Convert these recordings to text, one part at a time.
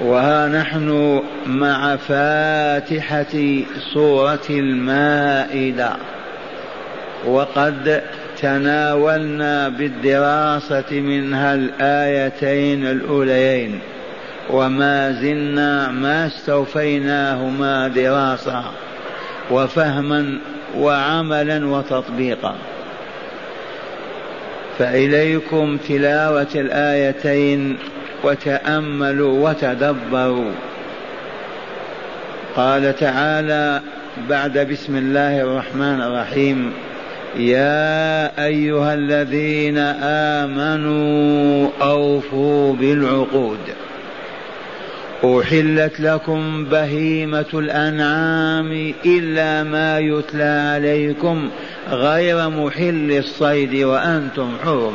وها نحن مع فاتحة سورة المائدة. وقد تناولنا بالدراسة منها الآيتين الأوليين. وما زلنا ما استوفيناهما دراسة وفهما وعملا وتطبيقا. فإليكم تلاوة الآيتين وتأملوا وتدبروا. قال تعالى بعد بسم الله الرحمن الرحيم يا أيها الذين آمنوا أوفوا بالعقود. أحلت لكم بهيمة الأنعام إلا ما يتلى عليكم غير محل الصيد وأنتم حرم.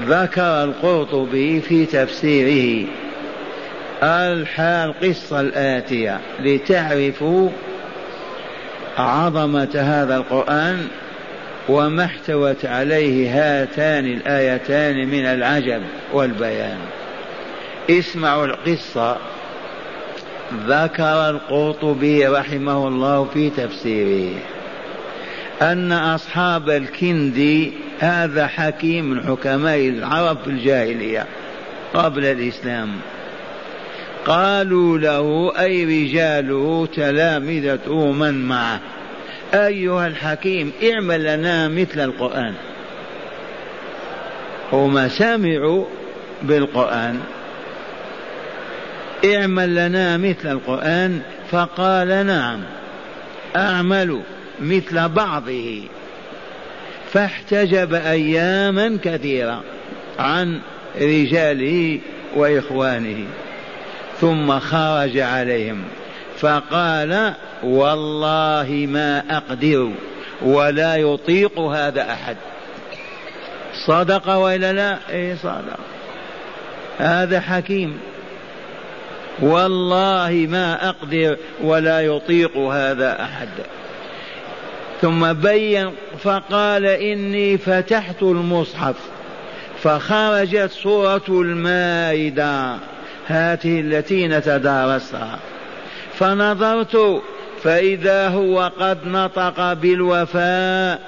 ذكر القرطبي في تفسيره. الحال القصة الآتية لتعرفوا عظمة هذا القرآن وما احتوت عليه هاتان الآيتان من العجب والبيان. اسمعوا القصة. ذكر القرطبي رحمه الله في تفسيره أن أصحاب الكندي هذا حكيم من حكماء العرب في الجاهلية قبل الإسلام. قالوا له أي رجاله تلامذته من معه؟ أيها الحكيم اعمل لنا مثل القرآن. هما سمعوا بالقرآن. اعمل لنا مثل القرآن فقال نعم أعمل مثل بعضه. فاحتجب أياما كثيرة عن رجاله وإخوانه. ثم خرج عليهم فقال والله ما أقدر ولا يطيق هذا أحد. صدق وإلا لا؟ إيه صدق. هذا حكيم. والله ما أقدر ولا يطيق هذا أحد. ثم بين فقال إني فتحت المصحف فخرجت سورة المائدة هذه التي نتدارسها. فنظرت فإذا هو قد نطق بالوفاء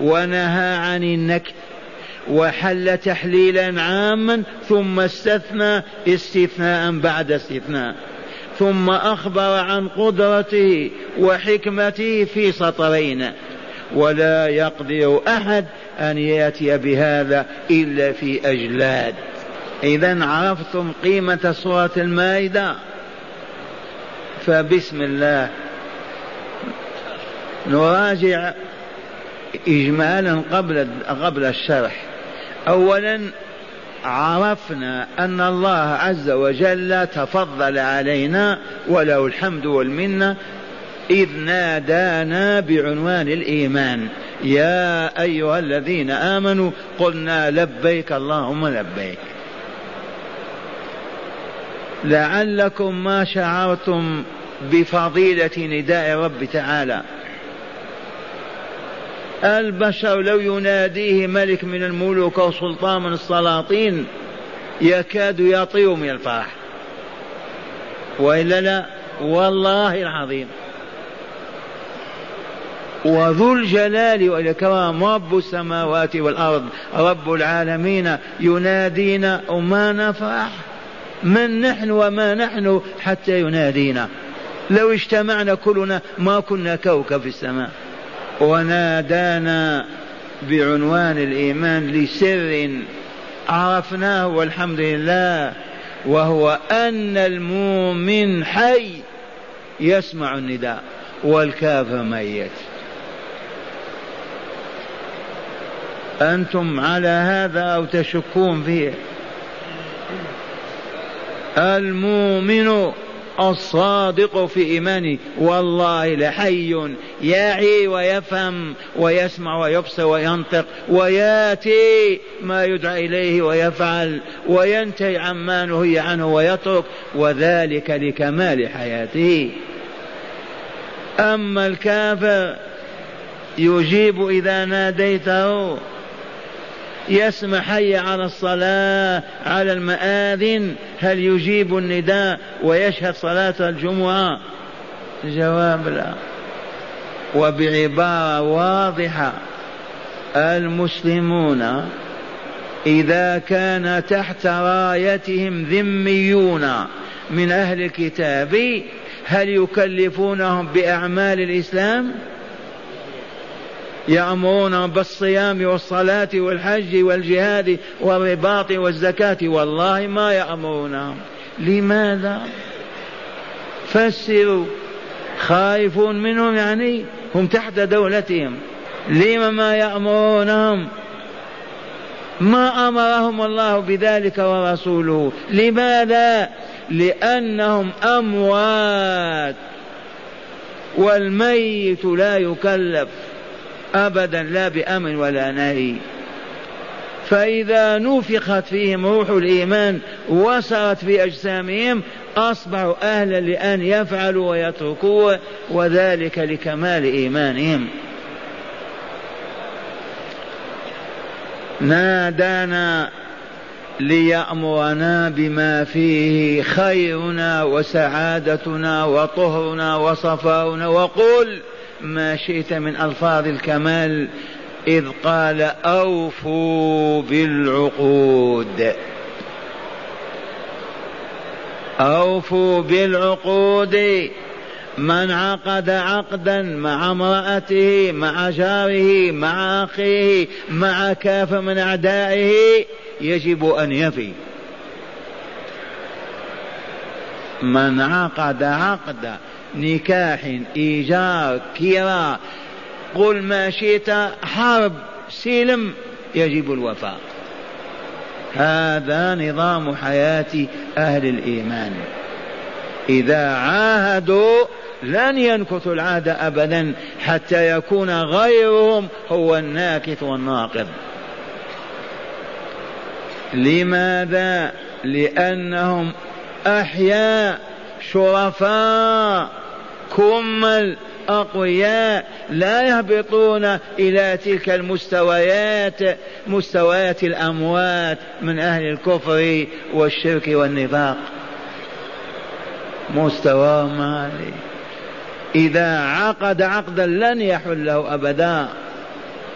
ونهى عن النكث وحل تحليلا عاما ثم استثنى استثناء بعد استثناء. ثم أخبر عن قدرته وحكمته في سطرين. ولا يقدر أحد أن يأتي بهذا إلا في أجلاد. إذا عرفتم قيمة سورة المائدة؟ فبسم الله. نراجع إجمالا قبل قبل الشرح. أولا عرفنا أن الله عز وجل تفضل علينا وله الحمد والمنة إذ نادانا بعنوان الإيمان. يا أيها الذين آمنوا قلنا لبيك اللهم لبيك. لعلكم ما شعرتم بفضيلة نداء رب تعالى. البشر لو يناديه ملك من الملوك أو سلطان من السلاطين يكاد يطير من الفرح. وإلا لا والله العظيم. وذو الجلال والإكرام رب السماوات والأرض رب العالمين ينادينا وما نفرح. من نحن وما نحن حتى ينادينا. لو اجتمعنا كلنا ما كنا كوكب في السماء. ونادانا بعنوان الإيمان لسر عرفناه والحمد لله وهو أن المؤمن حي يسمع النداء والكافر ميت. أنتم على هذا أو تشكون فيه؟ المؤمن الصادق في إيمانه والله لحي يعي ويفهم ويسمع ويبصر وينطق وياتي ما يدعى إليه ويفعل وينتهي عما نهي عنه ويترك وذلك لكمال حياته. أما الكافر يجيب إذا ناديته يسمع حي على الصلاة على المآذن. هل يجيب النداء ويشهد صلاة الجمعة؟ جواب لا. وبعبارة واضحة. المسلمون إذا كان تحت رايتهم ذميون من أهل الكتاب هل يكلفونهم بأعمال الإسلام؟ يأمرون بالصيام والصلاة والحج والجهاد والرباط والزكاة. والله ما يأمرونهم لماذا؟ فسروا. خائفون منهم يعني هم تحت دولتهم. لم ما يأمرونهم؟ ما أمرهم الله بذلك ورسوله. لماذا؟ لأنهم أموات. والميت لا يكلف. أبدا لا بأمن ولا نهي. فإذا نفخت فيهم روح الإيمان وصلت في أجسامهم أصبحوا أهلا لأن يفعلوا ويتركوا وذلك لكمال إيمانهم. نادانا ليأمرنا بما فيه خيرنا وسعادتنا وطهرنا وصفاؤنا. وقل ما شئت من ألفاظ الكمال إذ قال أوفوا بالعقود. أوفوا بالعقود. من عقد عقدا مع امرأته مع جاره مع أخيه مع كافر من أعدائه يجب أن يفي. من عقد عقدا نكاح إيجار كراء قل ما شئت حرب سلم يجب الوفاء. هذا نظام حياة أهل الإيمان. إذا عاهدوا لن ينكثوا العهد أبدا حتى يكون غيرهم هو الناكث والناقض. لماذا؟ لأنهم أحياء شرفاء. كمل أقوياء لا يهبطون إلى تلك المستويات مستويات الأموات من أهل الكفر والشرك والنفاق. مستواهم عالي إذا عقد عقدا لن يحل له أبدا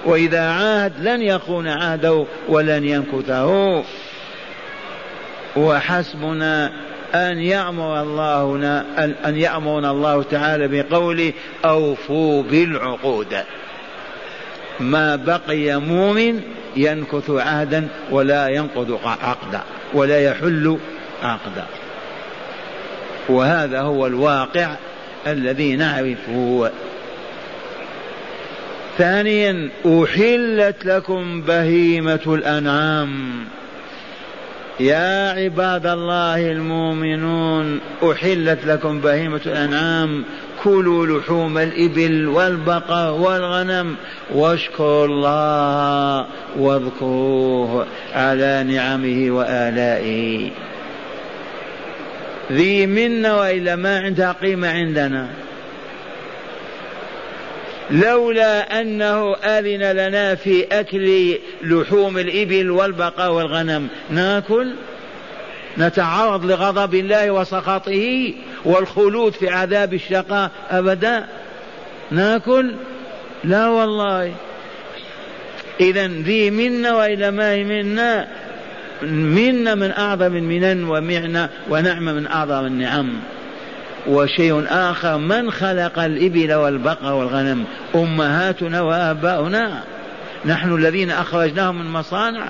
وإذا عاهد لن يخون عهده ولن ينكثه. وحسبنا أن يأمر الله أن يأمرنا الله تعالى بقوله أوفوا بالعقود. ما بقي مؤمن ينكث عهدا ولا ينقض عقدا ولا يحل عقدا. وهذا هو الواقع الذي نعرفه. ثانيا أحلت لكم بهيمة الأنعام. يا عباد الله المؤمنون أحلت لكم بهيمة الأنعام. كلوا لحوم الإبل والبقر والغنم واشكروا الله واذكروه على نعمه وآلائه. ذي منا وإلا ما عندها قيمة عندنا. لولا أنه أذن لنا في أكل لحوم الإبل والبقر والغنم. ناكل؟ نتعرض لغضب الله وسخطه والخلود في عذاب الشقاء أبدا؟ ناكل؟ لا والله. إذا ذي منا وإلى ما هي منا. منا من أعظم المنن ومعنى ونعمة من أعظم النعم وشيء آخر من خلق الإبل والبقر والغنم؟ أمهاتنا وآباؤنا. نحن الذين أخرجناهم من مصانع.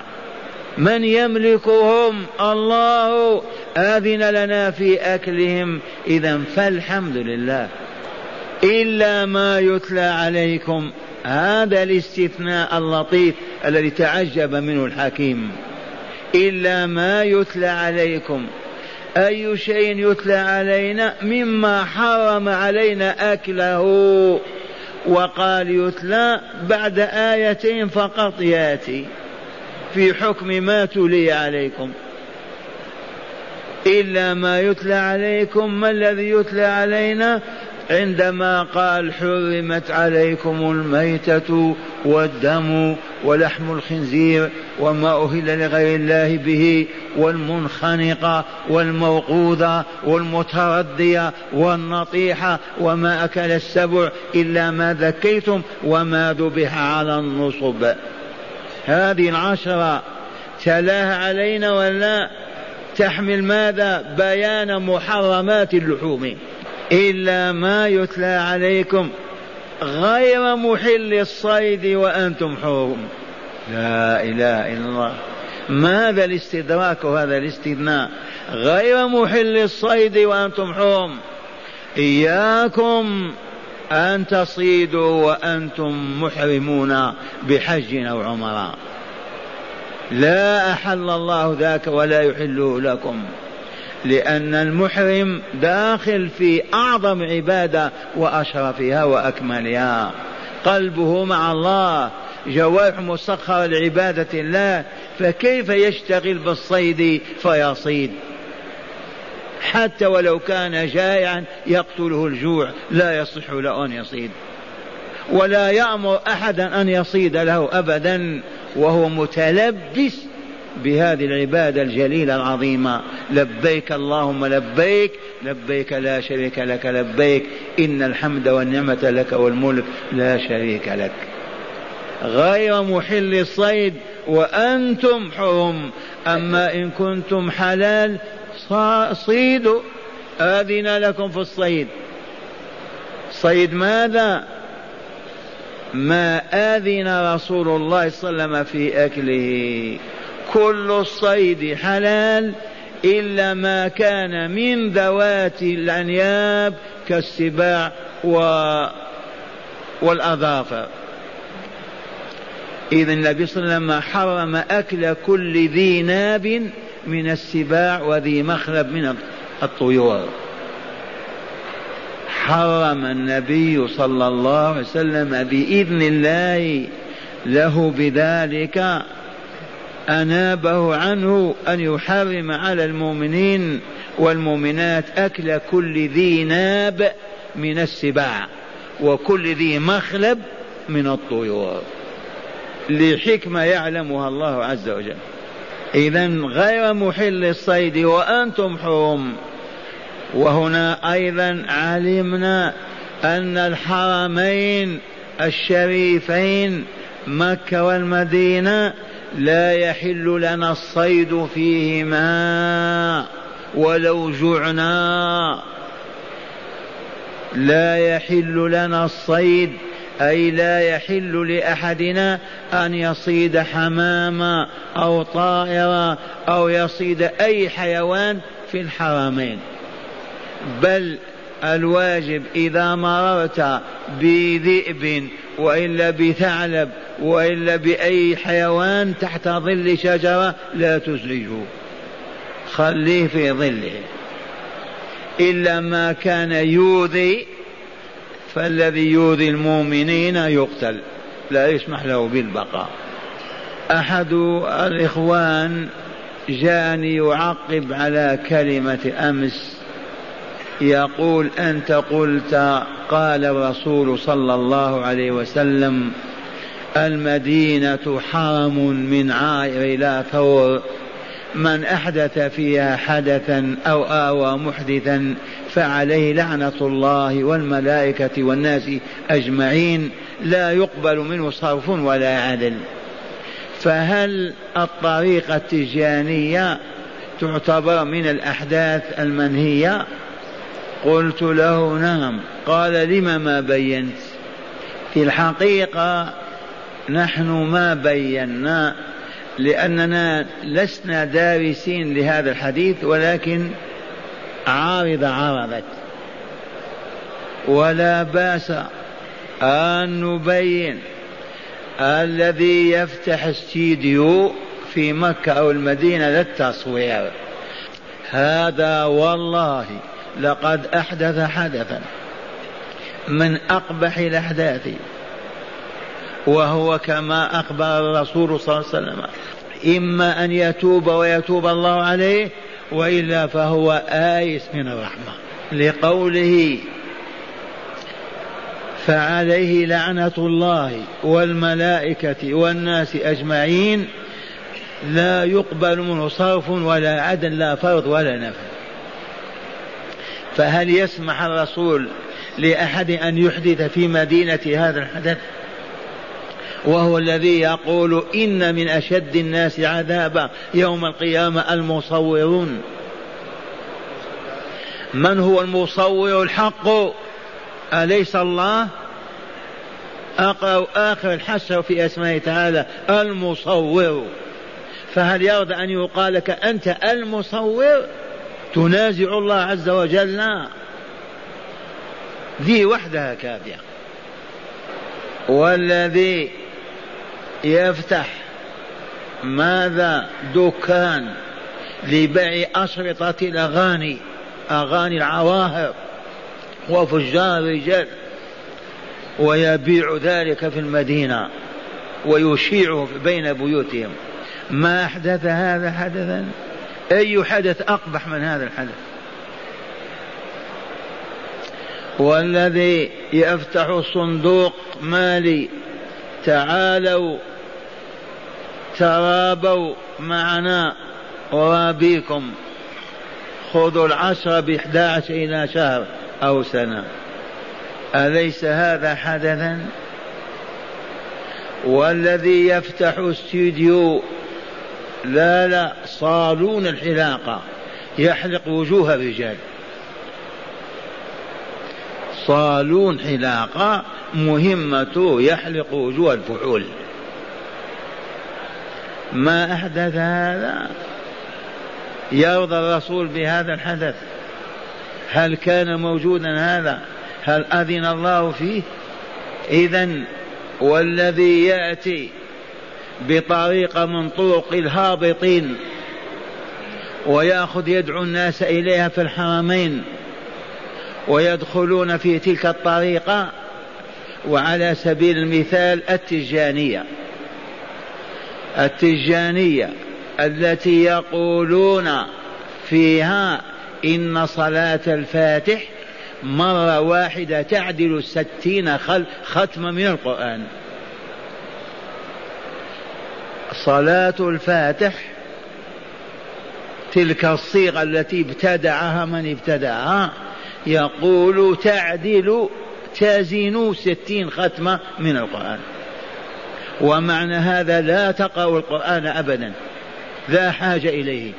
من يملكهم؟ الله. آذن لنا في أكلهم. إذا فالحمد لله. إلا ما يتلى عليكم. هذا الاستثناء اللطيف الذي تعجب منه الحكيم. إلا ما يتلى عليكم. أي شيء يتلى علينا مما حرم علينا أكله. وقال يتلى بعد آيتين فقط ياتي. في حكم ما تلي عليكم. إلا ما يتلى عليكم ما الذي يتلى علينا؟ عندما قال حرمت عليكم الميتة والدم ولحم الخنزير وما أهل لغير الله به والمنخنقة والموقوذة والمتردية والنطيحة وما أكل السبع إلا ما ذكيتم وما ذبح على النصب. هذه العشرة تلاها علينا ولا تحمل ماذا؟ بيان محرمات اللحوم. إلا ما يتلى عليكم غير محل الصيد وأنتم حرم لا إله إلا الله. ماذا الاستدراك وهذا الاستثناء؟ غير محل الصيد وأنتم حرم. إياكم أن تصيدوا وأنتم محرمون بحج أو عمرة. لا أحل الله ذاك ولا يحله لكم. لأن المحرم داخل في أعظم عبادة وأشرفها وأكملها. قلبه مع الله جوارح مسخرة لعبادة الله فكيف يشتغل بالصيد فيصيد؟ حتى ولو كان جائعا يقتله الجوع لا يصح له أن يصيد. ولا يأمر أحدا أن يصيد له أبدا وهو متلبس بهذه العبادة الجليلة العظيمة. لبيك اللهم لبيك لبيك لا شريك لك لبيك. إن الحمد والنعمة لك والملك لا شريك لك. غير محل الصيد وأنتم حرم. أما إن كنتم حلال صيدوا. آذن لكم في الصيد. صيد ماذا؟ ما آذن رسول الله صلى الله عليه وسلم في أكله. كل الصيد حلال إلا ما كان من ذوات الأنياب كالسباع و والأظافر. إذا النبي صلى الله عليه وسلم حرم أكل كل ذي ناب من السباع وذي مخلب من الطيور. حرم النبي صلى الله عليه وسلم بإذن الله له بذلك أنابه عنه أن يحرم على المؤمنين والمؤمنات أكل كل ذي ناب من السباع وكل ذي مخلب من الطيور. لحكمة يعلمها الله عز وجل. إذا غير محل الصيد وأنتم حرم. وهنا أيضا علمنا أن الحرمين الشريفين مكة والمدينة لا يحل لنا الصيد فيهما ولو جعنا. لا يحل لنا الصيد أي لا يحل لأحدنا أن يصيد حماما أو طائرا أو يصيد أي حيوان في الحرمين. بل الواجب إذا مررت بذئب وإلا بثعلب وإلا بأي حيوان تحت ظل شجرة لا تزعجه خليه في ظله. إلا ما كان يؤذي فالذي يؤذي المؤمنين يقتل لا يسمح له بالبقاء. أحد الإخوان جاءني يعقب على كلمة أمس يقول أنت قلت قال الرسول صلى الله عليه وسلم المدينة حرم من عائر لا ثور. من أحدث فيها حدثا أو آوى محدثا فعليه لعنة الله والملائكة والناس أجمعين. لا يقبل منه صرف ولا عدل. فهل الطريقة التجانية تعتبر من الأحداث المنهية؟ قلت له نعم. قال لم ما بينت؟ في الحقيقة نحن ما بينا لأننا لسنا دارسين لهذا الحديث ولكن عارضة عرضت ولا بأس أن نبين الذي يفتح استديو في مكة أو المدينة للتصوير. هذا والله لقد أحدث حدثا من أقبح الأحداث وهو كما أخبر الرسول صلى الله عليه وسلم. إما أن يتوب ويتوب الله عليه وإلا فهو آيس من الرحمة. لقوله فعليه لعنة الله والملائكة والناس أجمعين لا يقبل منه صرف ولا عدل لا فرض ولا نفل فهل يسمح الرسول لأحد أن يحدث في مدينة هذا الحدث؟ وهو الذي يقول إن من أشد الناس عذابا يوم القيامة المصورون. من هو المصور الحق؟ أليس الله؟ أقرأ آخر الحشر في أسماء تعالى المصور. فهل يرضى أن يقال لك أنت المصور؟ تنازع الله عز وجل. ذي وحدها كافية. والذي يفتح ماذا دكان لبيع أشرطة الأغاني أغاني العواهر وفجار الرجال ويبيع ذلك في المدينة ويشيعه بين بيوتهم. ما أحدث هذا حدثا؟ أي حدث أقبح من هذا الحدث؟ والذي يفتح صندوق مالي تعالوا ترابوا معنا ورابيكم خذوا العشرة بإحدى عشر إلى شهر أو سنة. أليس هذا حدثا؟ والذي يفتح استوديو لا لا صالون الحلاقة يحلق وجوه الرجال. صالون حلاقة مهمته يحلق وجوه الفحول ما أحدث هذا؟ يرضى الرسول بهذا الحدث؟ هل كان موجودا هذا؟ هل أذن الله فيه؟ إذا والذي يأتي بطريقة من طرق الهابطين ويأخذ يدعو الناس إليها في الحرمين ويدخلون في تلك الطريقة وعلى سبيل المثال التجانية. التجانية التي يقولون فيها إن صلاة الفاتح مرة واحدة تعدل ستين ختم من القرآن. صلاة الفاتح تلك الصيغة التي ابتدعها من ابتدعها؟ يقول تعدل تزن ستين ختمة من القرآن. ومعنى هذا لا تقرأ القرآن أبدا. لا حاجة إليه.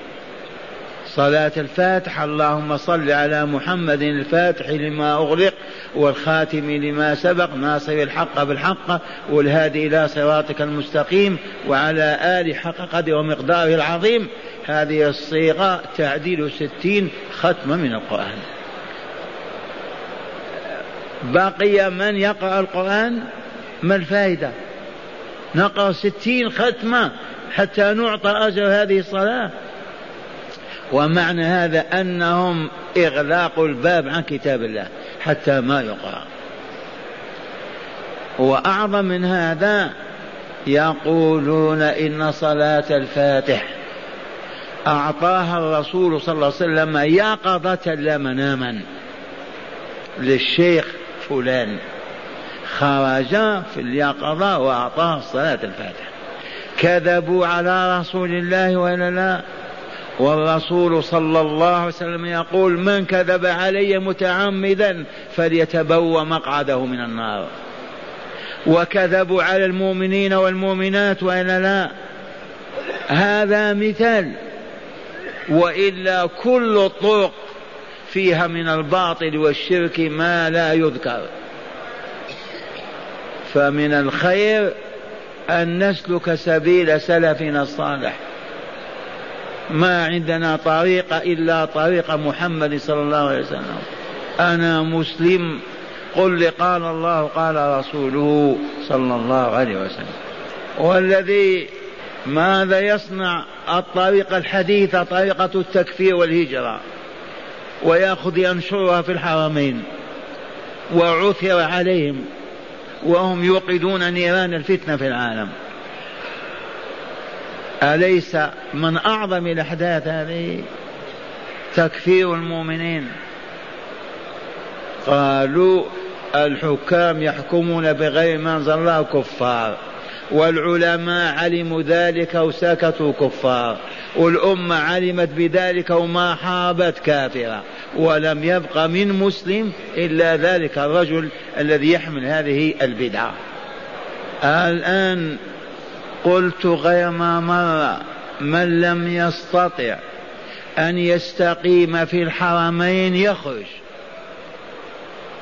صلاة الفاتح اللهم صل على محمد الفاتح لما أغلق والخاتم لما سبق ناصر الحق بالحق والهادي إلى صراطك المستقيم وعلى آل حق قدر ومقداره العظيم. هذه الصيغة تعديل ستين ختمة من القرآن. بقي من يقرأ القرآن؟ ما الفائدة؟ نقرأ ستين ختمة حتى نعطى أجر هذه الصلاة؟ ومعنى هذا أنهم إغلاق الباب عن كتاب الله حتى ما يقرأ. وأعظم من هذا يقولون إن صلاة الفاتح أعطاها الرسول صلى الله عليه وسلم يقظة لا مناما للشيخ فلان. خرج في اليقظة وأعطاه صلاة الفاتح. كذبوا على رسول الله ولا لا؟ والرسول صلى الله عليه وسلم يقول من كذب علي متعمدا فليتبوى مقعده من النار. وكذبوا على المؤمنين والمؤمنات وإلا لا. هذا مثال. وإلا كل الطرق فيها من الباطل والشرك ما لا يذكر. فمن الخير أن نسلك سبيل سلفنا الصالح. ما عندنا طريق إلا طريق محمد صلى الله عليه وسلم. أنا مسلم. قل لي قال الله قال رسوله صلى الله عليه وسلم. والذي ماذا يصنع الطريقة الحديثة طريقة التكفير والهجرة؟ ويأخذ ينشرها في الحرمين. وعثر عليهم. وهم يوقدون نيران الفتنة في العالم. أليس من أعظم الأحداث هذه؟ تكفير المؤمنين. قالوا الحكام يحكمون بغير ما أنزل الله كفار والعلماء علموا ذلك وسكتوا كفار والأمة علمت بذلك وما حاربت كافرة ولم يبق من مسلم إلا ذلك الرجل الذي يحمل هذه البدعة. الآن قلت غير ما مر من لم يستطع أن يستقيم في الحرمين يخرج.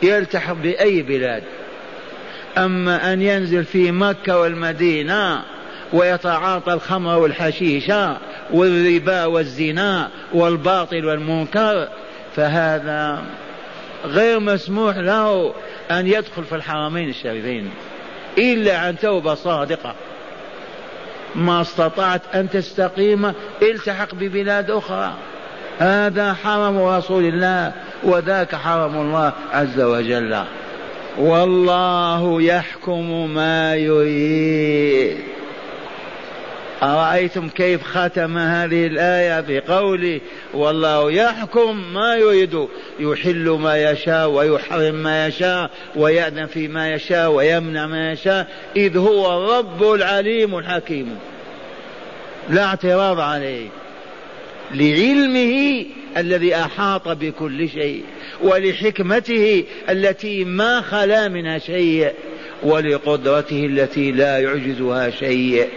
يلتحق بأي بلاد. أما أن ينزل في مكة والمدينة ويتعاطى الخمر والحشيشة والربا والزنا والباطل والمنكر فهذا غير مسموح له أن يدخل في الحرمين الشريفين إلا عن توبة صادقة. ما استطعت أن تستقيم التحق ببلاد أخرى. هذا حرم رسول الله وذاك حرم الله عز وجل. والله يحكم ما يريد. أرأيتم كيف ختم هذه الآية بقوله والله يحكم ما يريد يحل ما يشاء ويحرم ما يشاء ويأذن فيما يشاء ويمنع ما يشاء إذ هو الرب العليم الحكيم. لا اعتراض عليه. لعلمه الذي أحاط بكل شيء ولحكمته التي ما خلا منها شيء ولقدرته التي لا يعجزها شيء.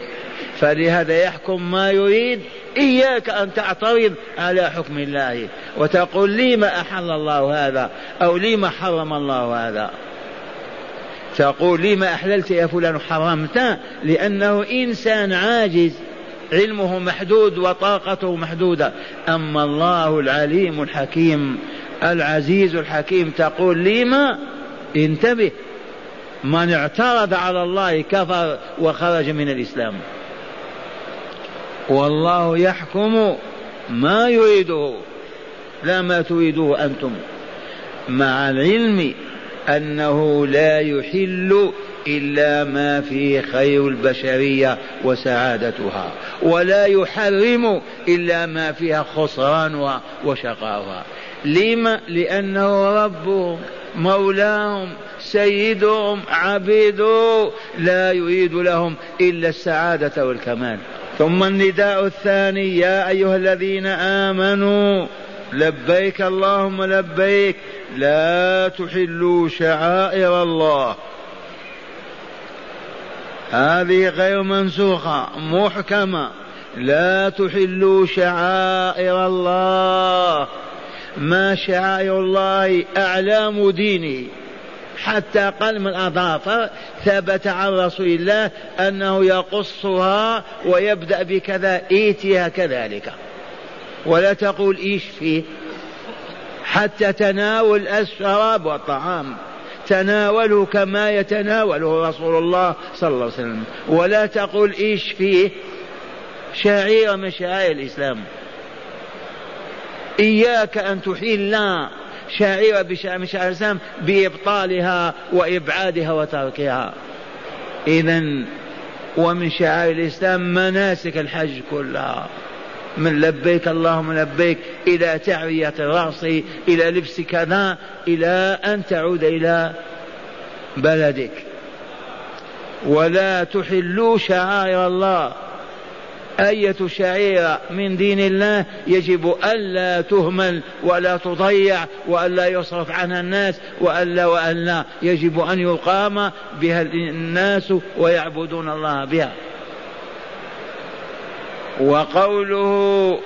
فلهذا يحكم ما يريد. إياك أن تعترض على حكم الله وتقول لي ما أحل الله هذا أو لي ما حرم الله هذا. تقول لي ما أحللت يا فلان حرمت؟ لأنه إنسان عاجز. علمه محدود وطاقته محدودة. أما الله العليم الحكيم العزيز الحكيم تقول لي ما انتبه. من اعترض على الله كفر وخرج من الإسلام. والله يحكم ما يريده. لا ما تريدوه أنتم. مع العلم أنه لا يحل إلا ما فيه خير البشرية وسعادتها ولا يحرم إلا ما فيها خسران وشقاوها لما لأنه ربهم مولاهم سيدهم عبيدهم لا يريد لهم إلا السعادة والكمال. ثم النداء الثاني يا أيها الذين آمنوا لبيك اللهم لبيك لا تحلوا شعائر الله. هذه غير منسوخة محكمة. لا تحلوا شعائر الله. ما شعائر الله؟ أعلام دينه حتى قلم الأظافر ثبت عن رسول الله أنه يقصها ويبدأ بكذا إيتها كذلك. ولا تقول إيش فيه؟ حتى تناول الشراب والطعام. تناوله كما يتناوله رسول الله صلى الله عليه وسلم. ولا تقول إيش فيه؟ شعيرة من شعائر الإسلام. إياك أن تحل شعيرة من شعائر الإسلام بإبطالها وإبعادها وتركها. إذا ومن شعائر الإسلام مناسك الحج كلها. من لبيك اللهم لبيك إلى تعوية الرأس إلى لبس كذا إلى أن تعود إلى بلدك. ولا تحلوا شعائر الله. أية شعيرة من دين الله يجب ألا تهمل ولا تضيع وألا يصرف عنها الناس وألا وألا يجب أن يقام بها الناس ويعبدون الله بها. وقوله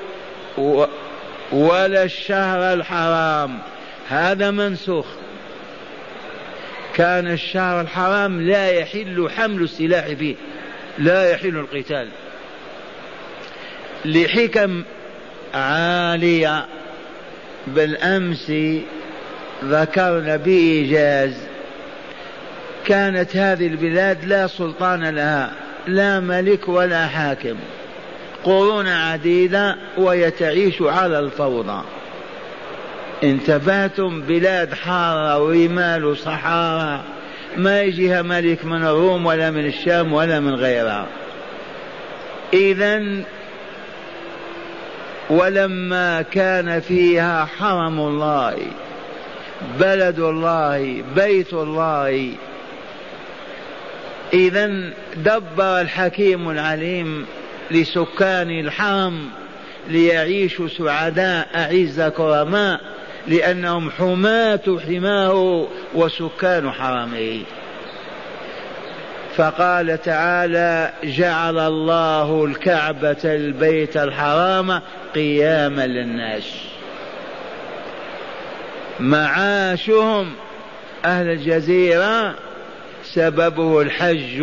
ولا الشهر الحرام هذا منسوخ. كان الشهر الحرام لا يحل حمل السلاح فيه لا يحل القتال. لحكم عالية. بالأمس ذكرنا بإيجاز. كانت هذه البلاد لا سلطان لها لا ملك ولا حاكم. قرون عديدة وهي تعيش على الفوضى. انتبهتم؟ بلاد حارة ورمال وصحارى ما يجيها ملك من الروم ولا من الشام ولا من غيرها. إذا ولما كان فيها حرم الله بلد الله بيت الله. إذا دبر الحكيم العليم لسكان الحرم ليعيشوا سعداء أعز كرماء لأنهم حماة حماه وسكان حرمه. فقال تعالى جعل الله الكعبة البيت الحرام قياما للناس. معاشهم أهل الجزيرة سببه الحج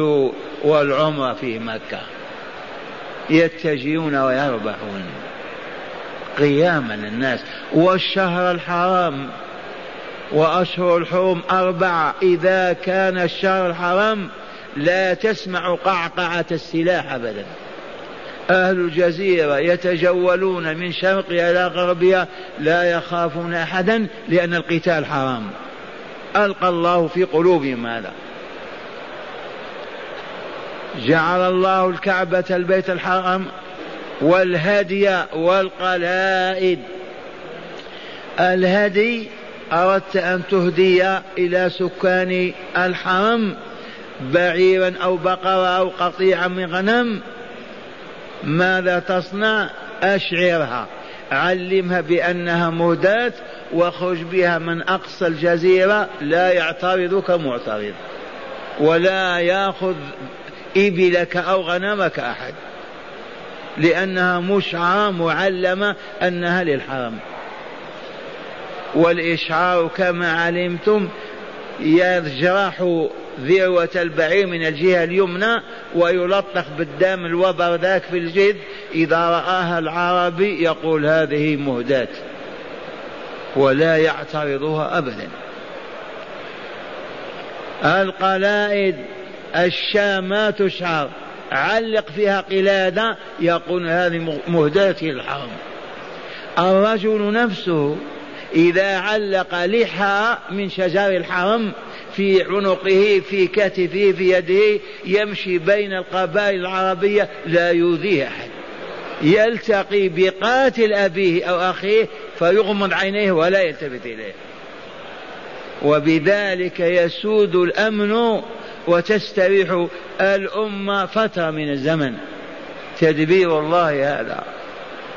والعمرة في مكة. يتجهون ويربحون قياما للناس. والشهر الحرام وأشهر الحرم أربعة. إذا كان الشهر الحرام لا تسمع قعقعة السلاح أبدا. أهل الجزيرة يتجولون من شرقها إلى غربها لا يخافون أحدا لأن القتال حرام. ألقى الله في قلوبهم هذا. جعل الله الكعبة البيت الحرام والهدي والقلائد. الهدي أردت أن تهدي إلى سكان الحرم بعيرا أو بقرة أو قطيعا من غنم ماذا تصنع؟ أشعرها. علمها بأنها مهداة واخرج بها من أقصى الجزيرة لا يعترضك معترض ولا يأخذ إبلك أو غنمك أحد لأنها مشعرة معلمة أنها للحرم. والإشعار كما علمتم يجرح ذروة البعير من الجهة اليمنى ويلطخ بالدم الوبر ذاك في الجد إذا رآها العربي يقول هذه مهداة ولا يعترضها أبدا. القلائد الشام ما تشعر. علق فيها قلادة يقول هذه مهداة للحرم الرجل نفسه إذا علق لحى من شجر الحرم في عنقه في كتفه في يده يمشي بين القبائل العربية لا يؤذيه أحد. يلتقي بقاتل أبيه أو أخيه فيغمض عينيه ولا يلتفت إليه. وبذلك يسود الأمن وتستريح الأمة فترة من الزمن. تدبير الله هذا.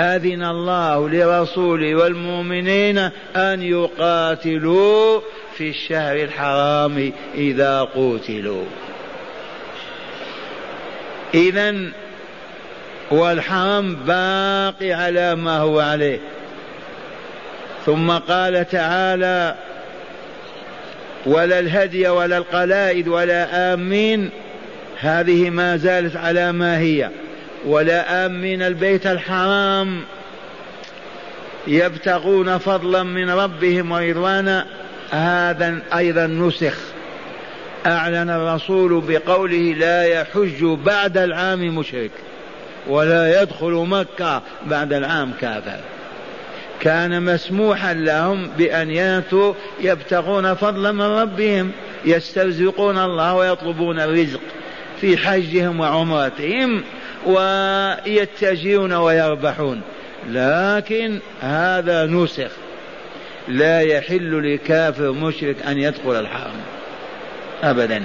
أذن الله لرسوله والمؤمنين أن يقاتلوا في الشهر الحرام إذا قتلوا. إذا والحرم باقي على ما هو عليه. ثم قال تعالى ولا الهدي ولا القلائد ولا آمين. هذه ما زالت على ما هي. ولا آمين البيت الحرام يبتغون فضلا من ربهم ورضوانا. هذا أيضا نسخ. أعلن الرسول بقوله لا يحج بعد العام مشرك ولا يدخل مكة بعد العام كافر. كان مسموحا لهم بأن ياتوا يبتغون فضلا من ربهم يسترزقون الله ويطلبون الرزق في حجهم وعمرتهم. ويتجهون ويربحون. لكن هذا نسخ. لا يحل لكافر مشرك أن يدخل الحرم. أبدا.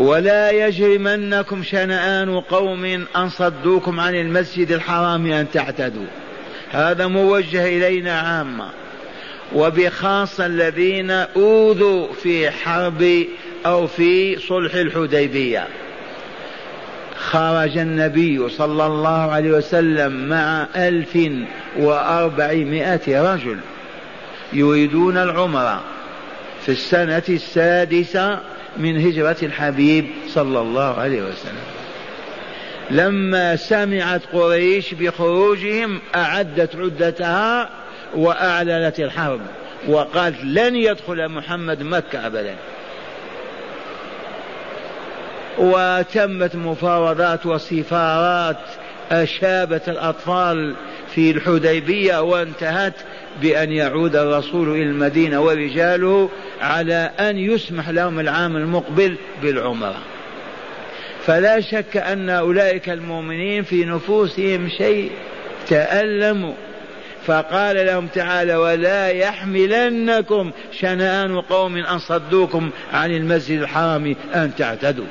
ولا يجرمنكم شنآن قوم أن صدوكم عن المسجد الحرام أن تعتدوا. هذا موجه إلينا عامة. وبخاصة الذين أوذوا في حرب أو في صلح الحديبية. خرج النبي صلى الله عليه وسلم مع ألف وأربعمائة رجل يريدون العمرة في السنة السادسة من هجرة الحبيب صلى الله عليه وسلم. لما سمعت قريش بخروجهم أعدت عدتها وأعلنت الحرب وقالت لن يدخل محمد مكة أبدا. وتمت مفاوضات وسفارات أشابت الأطفال في الحديبية وانتهت بأن يعود الرسول إلى المدينة ورجاله على أن يسمح لهم العام المقبل بالعمرة. فلا شك أن أولئك المؤمنين في نفوسهم شيء تألموا. فقال لهم تعالى ولا يحملنكم شنآن قوم أن صدوكم عن المسجد الحرام أن تعتدوا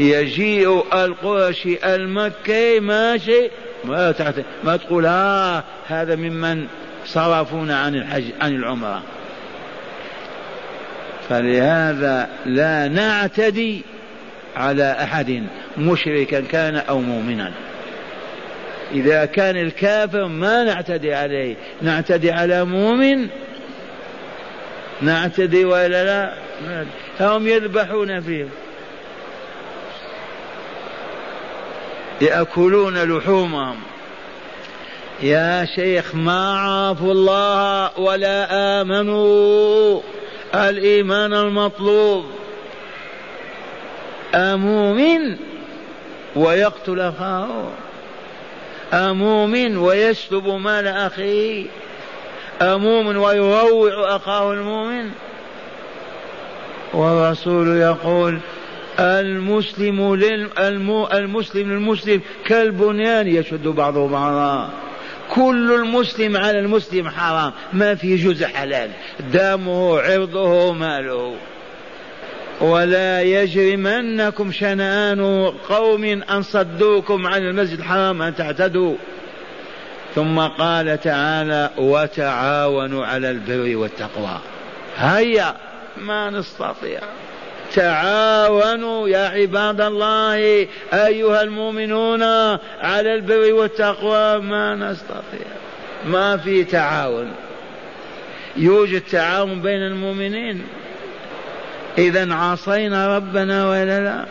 يجيء القرشي المكي ماشي؟ ما تعتد ما تقول ها هذا ممن صرفونا عن الحج عن العمرة. فلهذا لا نعتدي على أحد مشركا كان أو مؤمنا. إذا كان الكافر ما نعتدي عليه نعتدي على مؤمن؟ نعتدي ولا لا؟ هم يذبحون فيه. يأكلون لحومهم. يا شيخ ما عرفوا الله ولا آمنوا. الإيمان المطلوب. أمؤمن ويقتل أخاه. أمؤمن ويسلب مال أخيه. أمؤمن ويروع أخاه المؤمن. والرسول يقول المسلم المسلم للمسلم كالبنيان يشد بعضه بعضا. كل المسلم على المسلم حرام ما في جزء حلال. دمه عرضه ماله. ولا يجرمنكم شنآن قوم أن صدوكم عن المسجد الحرام أن تعتدوا. ثم قال تعالى وتعاونوا على البر والتقوى. هيا ما نستطيع. تعاونوا يا عباد الله أيها المؤمنون على البر والتقوى ما نستطيع. ما في تعاون. يوجد تعاون بين المؤمنين. إذا عصينا ربنا ولا لا؟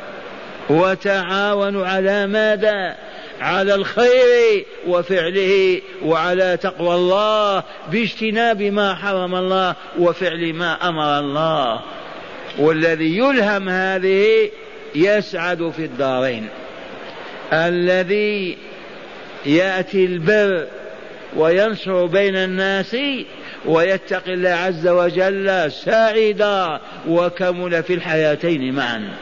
وتعاونوا على ماذا؟ على الخير وفعله وعلى تقوى الله باجتناب ما حرم الله وفعل ما أمر الله. والذي يلهم هذه يسعد في الدارين. الذي يأتي البر وينشر بين الناس ويتقي الله عز وجل سعد وكمل في الحياتين معا.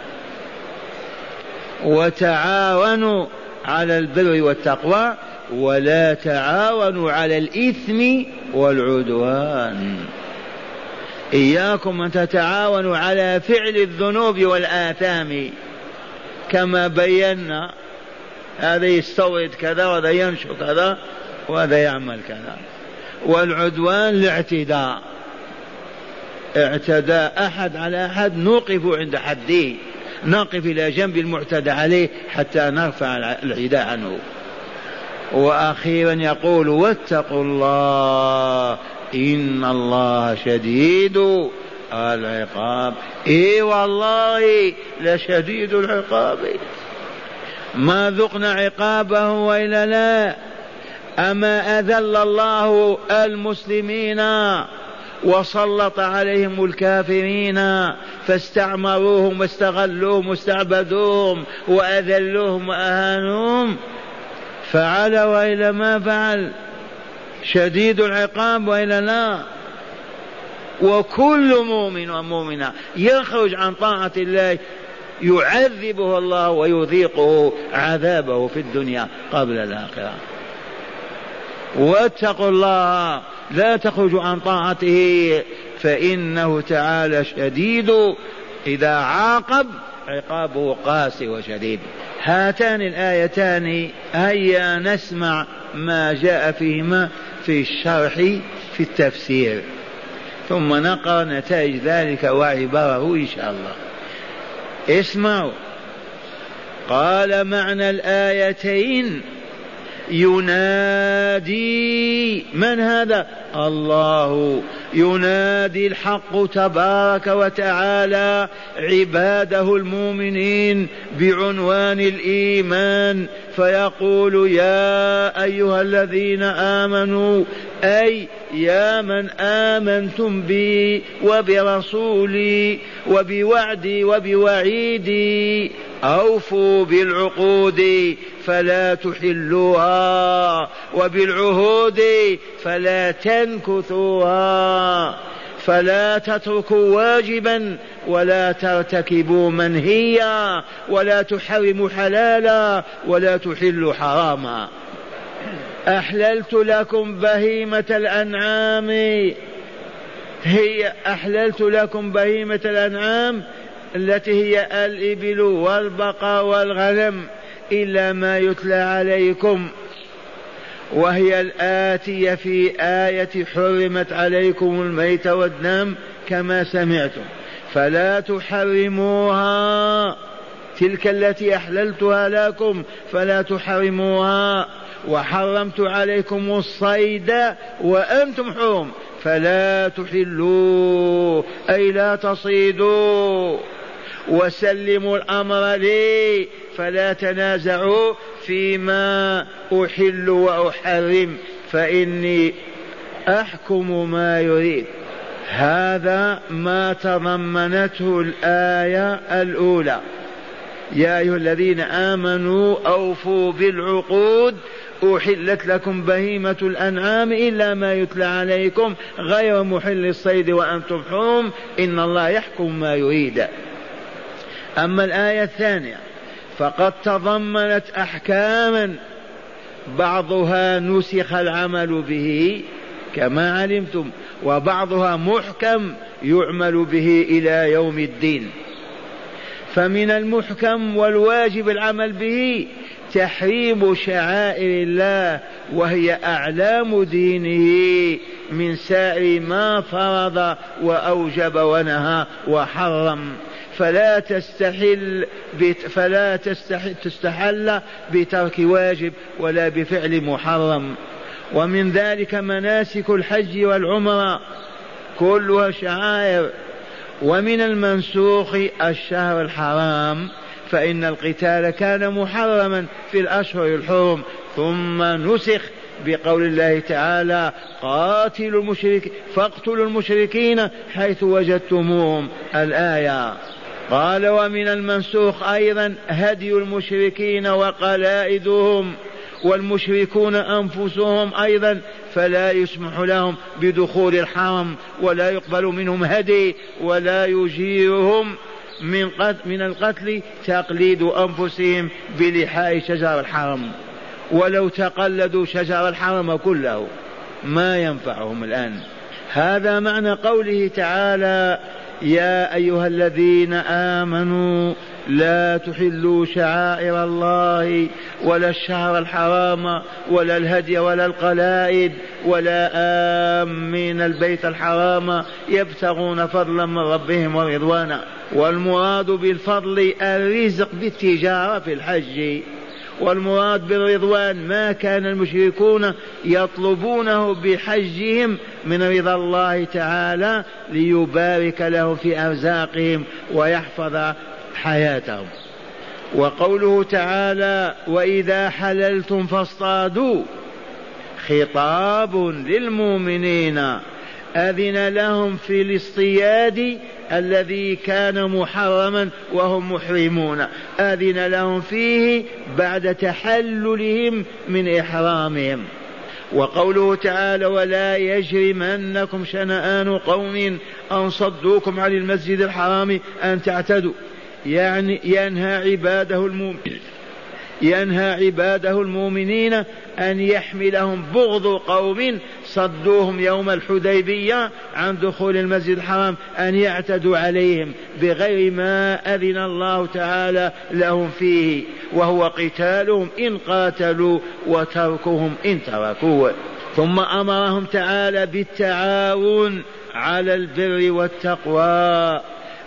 وتعاونوا على البر والتقوى ولا تعاونوا على الإثم والعدوان. إياكم أن تتعاونوا على فعل الذنوب والآثام. كما بينا هذا يستورد كذا وهذا ينشر كذا وهذا يعمل كذا. والعدوان الاعتداء. اعتدى أحد على أحد نوقف عند حده. نقف إلى جنب المعتدى عليه حتى نرفع العداء عنه. وأخيرا يقول واتقوا الله إن الله شديد العقاب. إي والله لشديد العقاب. ما ذقنا عقابه وإلا لا. أما أذل الله المسلمين وسلط عليهم الكافرين فاستعمروهم واستغلوهم واستعبدوهم وأذلوهم وأهانوهم. فعل وإلى ما فعل. شديد العقاب وإلى لا؟ وكل مؤمن ومؤمنة يخرج عن طاعة الله يعذبه الله ويذيقه عذابه في الدنيا قبل الآخرة. واتقوا الله لا تخرجوا عن طاعته فإنه تعالى شديد إذا عاقب عقابه قاسي وشديد. هاتان الآيتان هيا نسمع ما جاء فيهما. في الشرح في التفسير. ثم نقرأ نتائج ذلك وعباره إن شاء الله. اسمعوا. قال معنى الآيتين. ينادي من هذا؟ الله. ينادي الحق تبارك وتعالى عباده المؤمنين بعنوان الإيمان فيقول يا أيها الذين آمنوا أي يا من آمنتم بي وبرسولي وبوعدي وبوعيدي أوفوا بالعقود. فلا تحلوها وبالعهود فلا تنكثوها. فلا تتركوا واجبا ولا ترتكبوا منهيا ولا تحرموا حلالا ولا تحلوا حراما. أحللت لكم بهيمة الأنعام. هي أحللت لكم بهيمة الأنعام التي هي الإبل والبقر والغنم. إلا ما يتلى عليكم وهي الآتية في آية حرمت عليكم الميت والدم كما سمعتم. فلا تحرموها تلك التي أحللتها لكم فلا تحرموها. وحرمت عليكم الصيد وأنتم حرم فلا تحلوا أي لا تصيدوا. وسلموا الأمر لي فلا تنازعوا فيما أحل وأحرم فإني أحكم ما يريد. هذا ما تضمنته الآية الأولى. يا أيها الذين آمنوا أوفوا بالعقود أحلت لكم بهيمة الأنعام إلا ما يتلى عليكم غير محل الصيد وأنتم حرم إن الله يحكم ما يريد. أما الآية الثانية فقد تضمنت أحكاما بعضها نسخ العمل به كما علمتم وبعضها محكم يعمل به إلى يوم الدين. فمن المحكم والواجب العمل به تحريم شعائر الله وهي أعلام دينه من سائر ما فرض وأوجب ونهى وحرم. فلا تستحل فلا تستحل, تستحل بترك واجب ولا بفعل محرم. ومن ذلك مناسك الحج والعمرة كلها شعائر. ومن المنسوخ الشهر الحرام فإن القتال كان محرما في الأشهر الحرم. ثم نسخ بقول الله تعالى قاتلوا المشرك فاقتلوا المشركين حيث وجدتموهم. الآية قال ومن المنسوخ أيضا هدي المشركين وقلائدهم والمشركون أنفسهم أيضا فلا يسمح لهم بدخول الحرم ولا يقبل منهم هدي ولا يجيرهم من من القتل تقليد أنفسهم بلحاء شجر الحرم. ولو تقلدوا شجر الحرم كله ما ينفعهم الآن. هذا معنى قوله تعالى يا أيها الذين آمنوا لا تحلوا شعائر الله ولا الشهر الحرام ولا الهدي ولا القلائد ولا آمين البيت الحرام يبتغون فضلا من ربهم ورضوانا. والمراد بالفضل الرزق بالتجارة في الحج. والمراد بالرضوان ما كان المشركون يطلبونه بحجهم من رضا الله تعالى ليبارك له في أرزاقهم ويحفظ حياتهم. وقوله تعالى وإذا حللتم فاصطادوا. خطاب للمؤمنين. أذن لهم في الاصطياد الذي كان محرما وهم محرمون. أذن لهم فيه بعد تحللهم من إحرامهم. وقوله تعالى ولا يجرمنكم شنآن قوم أن صدوكم عن المسجد الحرام أن تعتدوا يعني ينهى عباده المؤمنين. ينهى عباده المؤمنين أن يحملهم بغض قوم صدوهم يوم الحديبية عن دخول المسجد الحرام أن يعتدوا عليهم بغير ما أذن الله تعالى لهم فيه وهو قتالهم إن قاتلوا وتركهم إن تركوا. ثم أمرهم تعالى بالتعاون على البر والتقوى.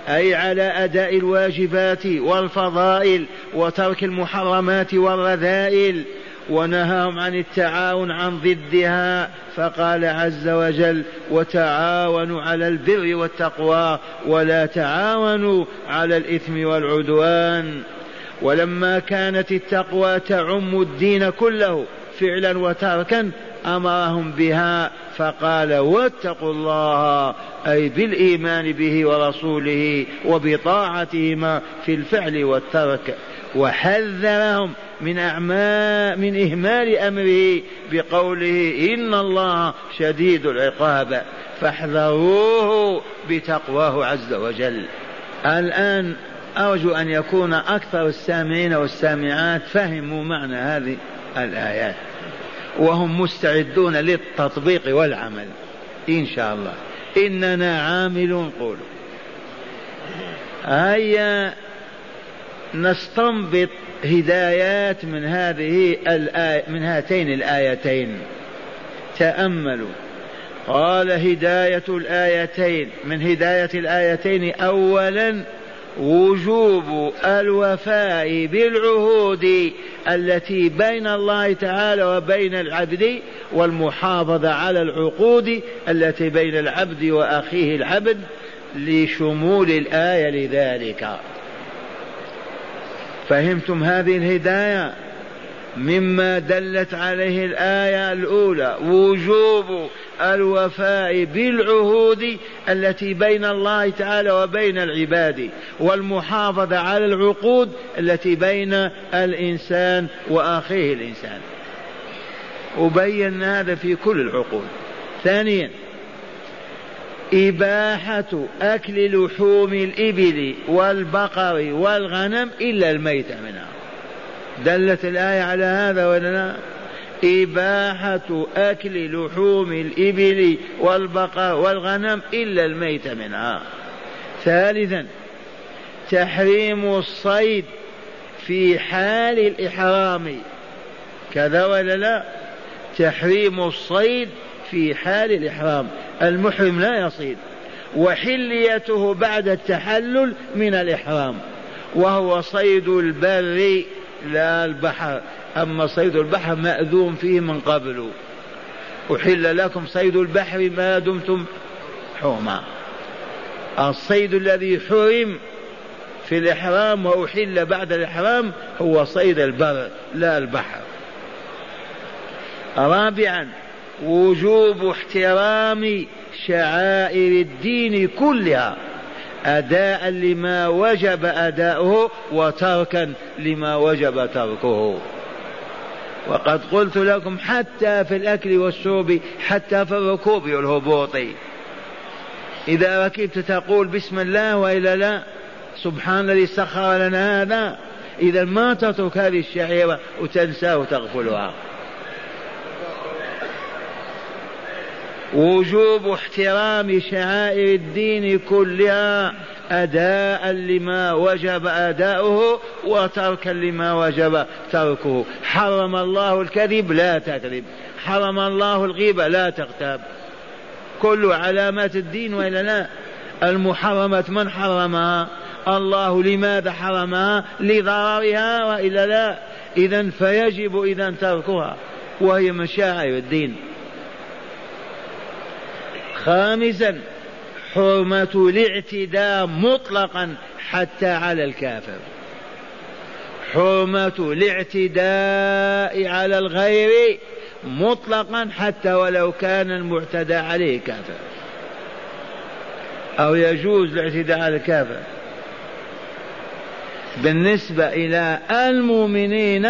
أي على أداء الواجبات والفضائل وترك المحرمات والرذائل ونهاهم عن التعاون عن ضدها. فقال عز وجل وتعاونوا على البر والتقوى ولا تعاونوا على الإثم والعدوان ولما كانت التقوى تعم الدين كله فعلا وتركا أمرهم بها. فقال واتقوا الله أي بالإيمان به ورسوله وبطاعتهما في الفعل والترك. وحذرهم من أعمال من إهمال أمره بقوله إن الله شديد العقاب. فاحذروه بتقواه عز وجل. الآن أرجو أن يكون أكثر السامعين والسامعات فهموا معنى هذه الآيات. وهم مستعدون للتطبيق والعمل. إن شاء الله. إننا عاملون قولوا. هيا نستنبط هدايات من هذه الآية من هاتين الآيتين. تأملوا. قال هداية الآيتين. من هداية الآيتين أولا وجوب الوفاء بالعهود التي بين الله تعالى وبين العبد والمحافظة على العقود التي بين العبد وأخيه العبد لشمول الآية لذلك. فهمتم هذه الهداية؟ مما دلت عليه الآية الأولى وجوب الوفاء بالعهود التي بين الله تعالى وبين العباد والمحافظة على العقود التي بين الإنسان وأخيه الإنسان. وبينا هذا في كل العقود. ثانيا إباحة أكل لحوم الإبل والبقر والغنم إلا الميت منها. دلت الآية على هذا ولا لا؟ إباحة أكل لحوم الإبل والبقر والغنم إلا الميت منها. ثالثا تحريم الصيد في حال الإحرام. كذا ولا لا؟ تحريم الصيد في حال الإحرام. المحرم لا يصيد. وحليته بعد التحلل من الإحرام. وهو صيد البر لا البحر أما صيد البحر مأذون فيه من قبل. أحل لكم صيد البحر ما دمتم حرما الصيد الذي حرم في الإحرام وأحل بعد الإحرام هو صيد البر لا البحر. رابعا وجوب احترام شعائر الدين كلها. أداء لما وجب أداؤه وتركا لما وجب تركه. وقد قلت لكم حتى في الأكل والشرب حتى في الركوب والهبوط. إذا ركبت تقول بسم الله وإلا لا سبحان الذي سخر لنا هذا. إذا ما تترك هذه الشعيرة وتنساه وتغفلها. وجوب احترام شعائر الدين كلها أداء لما وجب أداؤه وتركا لما وجب تركه. حرم الله الكذب لا تكذب. حرم الله الغيبة لا تغتاب. كل علامات الدين وإلا لا. المحرمات من حرمها؟ الله لماذا حرمها؟ لضررها وإلا لا. إذا فيجب إذا تركها. وهي مشاعر الدين. خامسا حرمة الاعتداء مطلقا حتى على الكافر. حرمة الاعتداء على الغير مطلقا حتى ولو كان المعتدى عليه كافر. أو يجوز الاعتداء على الكافر. بالنسبة إلى المؤمنين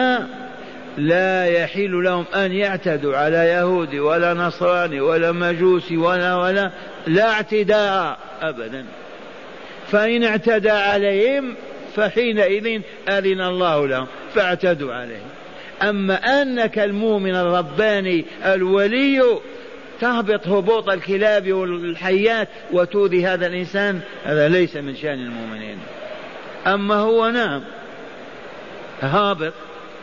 لا يحل لهم أن يعتدوا على يهودي ولا نصراني ولا مجوسي ولا ولا لا اعتداء أبدا. فإن اعتدى عليهم فحينئذ أذن الله لهم فاعتدوا عليه أما أنك المؤمن الرباني الولي تهبط هبوط الكلاب والحيات وتؤذي هذا الإنسان هذا ليس من شأن المؤمنين. أما هو نعم هابط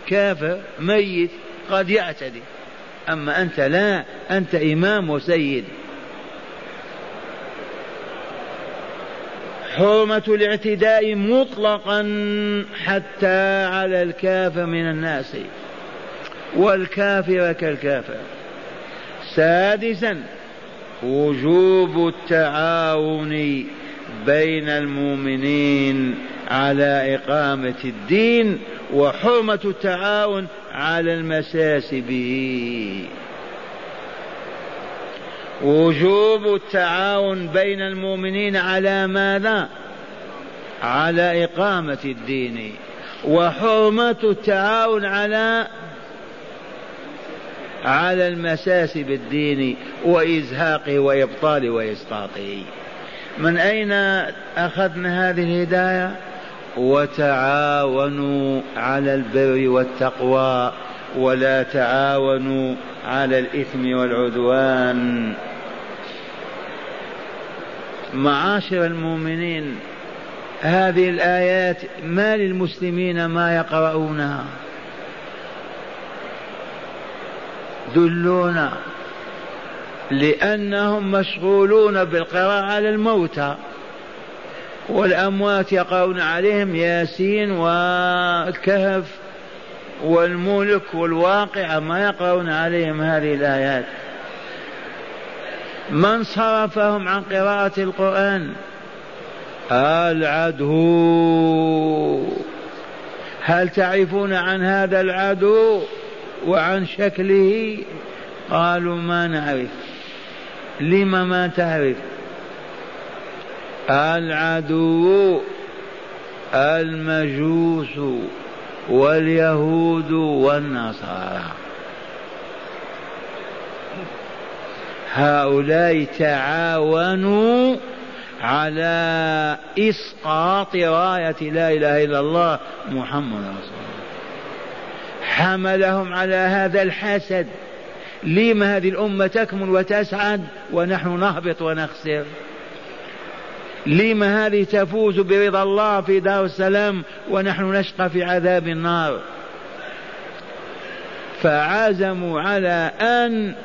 كافر ميت قد يعتدي. أما أنت لا أنت إمام وسيد. حرمة الاعتداء مطلقا حتى على الكافر من الناس. والكافر كالكافر. سادسا وجوب التعاون بين المؤمنين على إقامة الدين وحرمة التعاون على المساس به. وجوب التعاون بين المؤمنين على ماذا؟ على إقامة الدين. وحرمة التعاون على على المساس بالدين وإزهاقه وإبطاله وإسقاطه من أين أخذنا هذه الهداية؟ وتعاونوا على البر والتقوى ولا تعاونوا على الإثم والعدوان. معاشر المؤمنين هذه الآيات ما للمسلمين ما يقرؤونها. دلونا لأنهم مشغولون بالقراءة على الموتى والأموات يقرؤون عليهم ياسين والكهف والملك والواقع ما يقرؤون عليهم هذه الآيات. من صرفهم عن قراءة القرآن؟ العدو. هل تعرفون عن هذا العدو وعن شكله؟ قالوا ما نعرف. لم ما تعرف؟ العدو المجوس واليهود والنصارى. هؤلاء تعاونوا على إسقاط راية لا إله إلا الله محمد رسول الله. حملهم على هذا الحسد. لما هذه الأمة تكمل وتسعد ونحن نهبط ونخسر؟ لما هذه تفوز برضا الله في دار السلام ونحن نشقى في عذاب النار؟ فعزموا على أن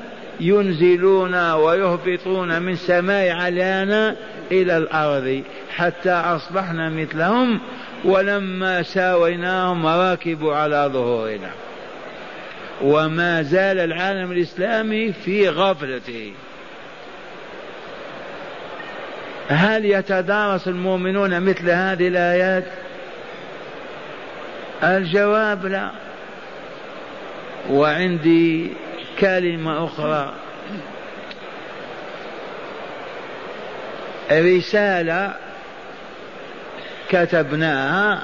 ينزلون ويهبطون من سماء علينا إلى الأرض حتى أصبحنا مثلهم ولما ساويناهم راكبوا على ظهورنا. وما زال العالم الإسلامي في غفلته. هل يتدارس المؤمنون مثل هذه الآيات؟ الجواب لا. وعندي كلمة أخرى. رسالة كتبناها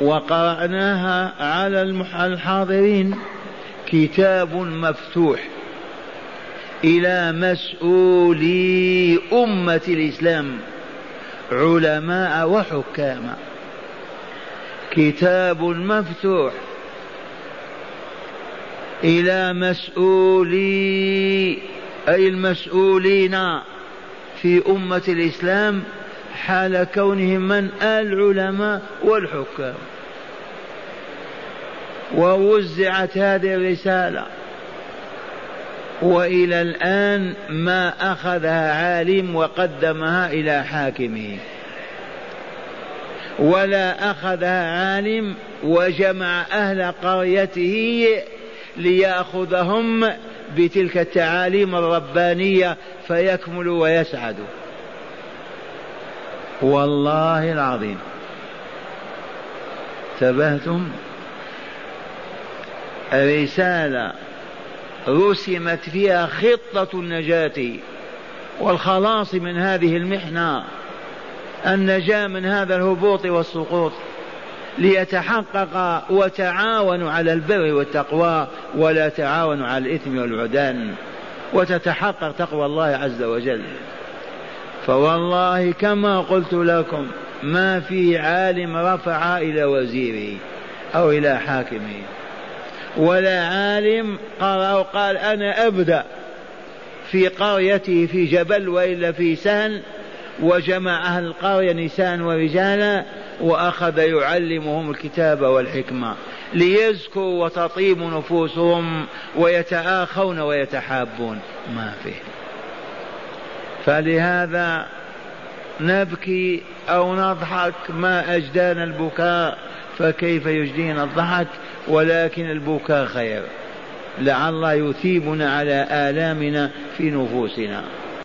وقرأناها على الحاضرين. كتاب مفتوح إلى مسؤولي أمة الإسلام علماء وحكام. كتاب مفتوح إلى مسؤولي أي المسؤولين في أمة الإسلام حال كونهم من العلماء والحكام. ووزعت هذه الرسالة. وإلى الآن ما أخذها عالم وقدمها إلى حاكمه. ولا أخذها عالم وجمع أهل قريته ليأخذهم بتلك التعاليم الربانية فيكملوا ويسعدوا والله العظيم. انتبهتم؟ رساله رسمت فيها خطة النجاة والخلاص من هذه المحنة النجاة من هذا الهبوط والسقوط ليتحقق وتعاونوا على البر والتقوى ولا تعاونوا على الإثم والعدان وتتحقق تقوى الله عز وجل. فوالله كما قلت لكم ما في عالم رفع إلى وزيره أو إلى حاكمه ولا عالم قرأ وقال أنا أبدأ في قريته في جبل وإلا في سهل وجمع أهل القرية نساء ورجالا وأخذ يعلمهم الكتاب والحكمة ليزكوا وتطيب نفوسهم ويتآخون ويتحابون. ما فيه فلهذا نبكي أو نضحك ما أجدانا البكاء فكيف يجدينا الضحك؟ ولكن البكاء خير. لعل الله يثيبنا على آلامنا في نفوسنا.